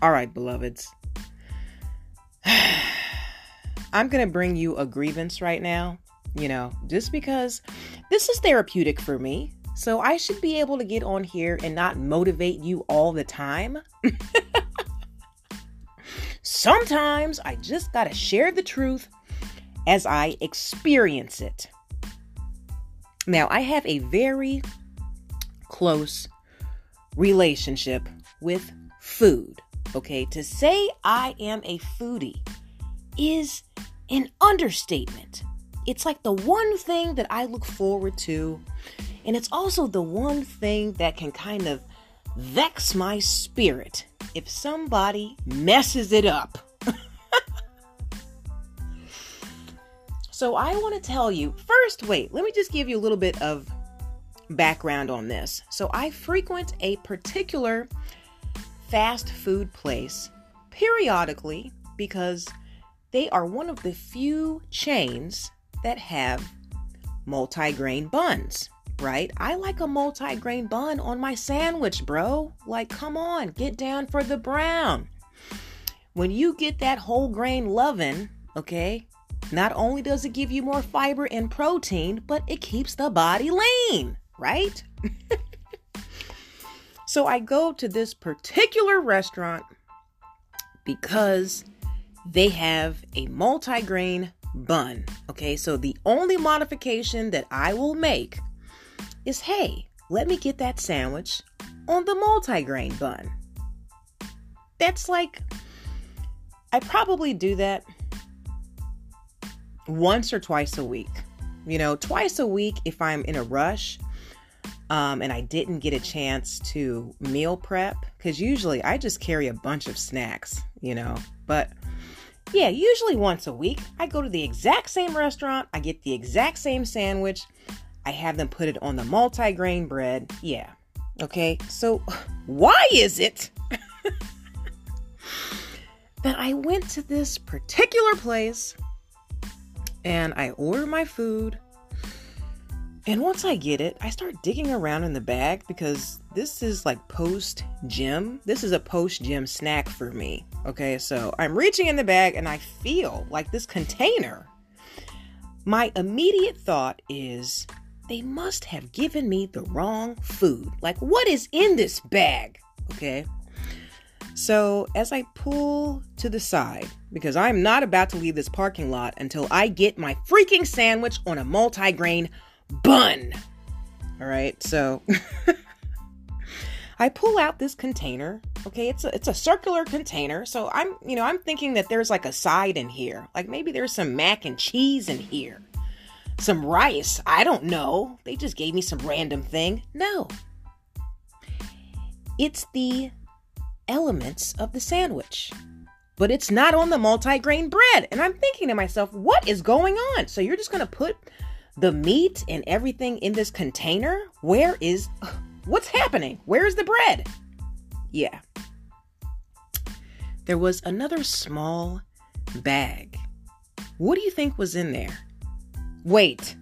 All right, beloveds. I'm going to bring you a grievance right now, you know, just because this is therapeutic for me. So I should be able to get on here and not motivate you all the time. Sometimes I just got to share the truth as I experience it. Now, I have a very close relationship with food. Okay, to say I am a foodie is an understatement. It's like the one thing that I look forward to, and it's also the one thing that can kind of vex my spirit if somebody messes it up. so I want to tell you first, wait, let me just give you a little bit of background on this. So I frequent a particular fast food place periodically because they are one of the few chains that have multi-grain buns, right? I like a multi-grain bun on my sandwich, bro. Like, come on, get down for the brown. When you get that whole grain loving, okay, not only does it give you more fiber and protein, but it keeps the body lean, right? So I go to this particular restaurant because they have a multi-grain bun. Okay, so the only modification that I will make is hey, let me get that sandwich on the multi-grain bun. That's like, I probably do that once or twice a week. You know, twice a week if I'm in a rush um, and I didn't get a chance to meal prep because usually I just carry a bunch of snacks, you know. But yeah, usually once a week, I go to the exact same restaurant, I get the exact same sandwich, I have them put it on the multi grain bread. Yeah. Okay, so why is it that I went to this particular place and I order my food? And once I get it, I start digging around in the bag because this is like post gym. This is a post gym snack for me. Okay, so I'm reaching in the bag and I feel like this container. My immediate thought is they must have given me the wrong food. Like, what is in this bag? Okay. So, as I pull to the side, because I'm not about to leave this parking lot until I get my freaking sandwich on a multi grain bun. All right, so I pull out this container. Okay, it's a it's a circular container. So I'm, you know, I'm thinking that there's like a side in here. Like maybe there's some mac and cheese in here. Some rice. I don't know. They just gave me some random thing. No. It's the elements of the sandwich. But it's not on the multi-grain bread. And I'm thinking to myself, what is going on? So you're just going to put the meat and everything in this container? Where is what's happening? Where's the bread? Yeah. There was another small bag. What do you think was in there? Wait.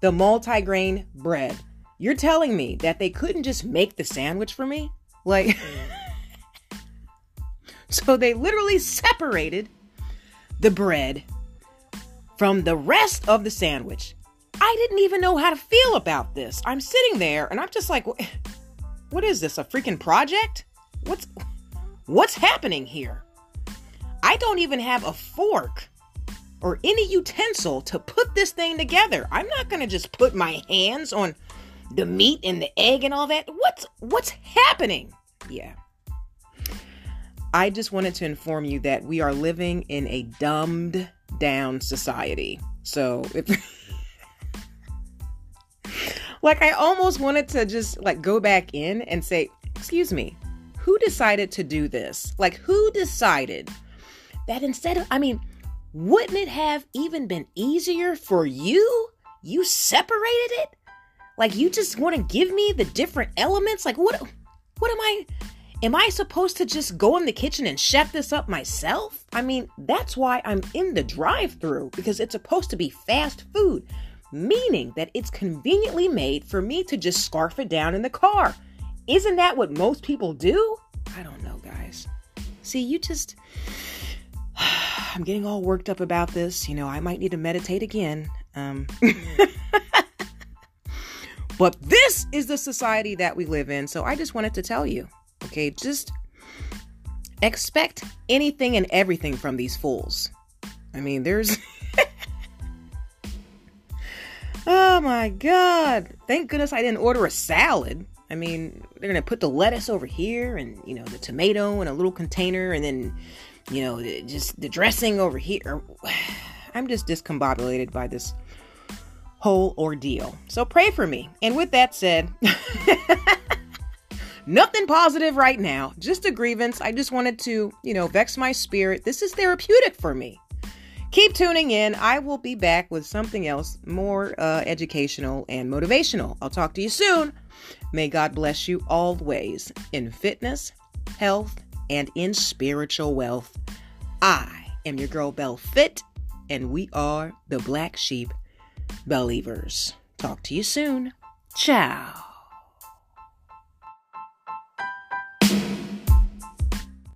The multi-grain bread. You're telling me that they couldn't just make the sandwich for me? Like So they literally separated the bread from the rest of the sandwich. I didn't even know how to feel about this. I'm sitting there and I'm just like, what is this? A freaking project? What's what's happening here? I don't even have a fork or any utensil to put this thing together. I'm not going to just put my hands on the meat and the egg and all that. What's what's happening? Yeah. I just wanted to inform you that we are living in a dumbed down society. So if like I almost wanted to just like go back in and say, "Excuse me, who decided to do this? Like who decided that instead of I mean, wouldn't it have even been easier for you? You separated it? Like you just want to give me the different elements? Like what what am I Am I supposed to just go in the kitchen and chef this up myself? I mean, that's why I'm in the drive through because it's supposed to be fast food meaning that it's conveniently made for me to just scarf it down in the car. Isn't that what most people do? I don't know, guys. See, you just. I'm getting all worked up about this. You know, I might need to meditate again. Um, but this is the society that we live in. So I just wanted to tell you, okay, just expect anything and everything from these fools. I mean, there's. oh my God. Thank goodness I didn't order a salad. I mean, they're going to put the lettuce over here and, you know, the tomato in a little container and then, you know, just the dressing over here. I'm just discombobulated by this whole ordeal. So pray for me. And with that said, nothing positive right now, just a grievance. I just wanted to, you know, vex my spirit. This is therapeutic for me. Keep tuning in. I will be back with something else more uh, educational and motivational. I'll talk to you soon. May God bless you always in fitness, health, and in spiritual wealth. I am your girl Belle Fit, and we are the Black Sheep Believers. Talk to you soon. Ciao.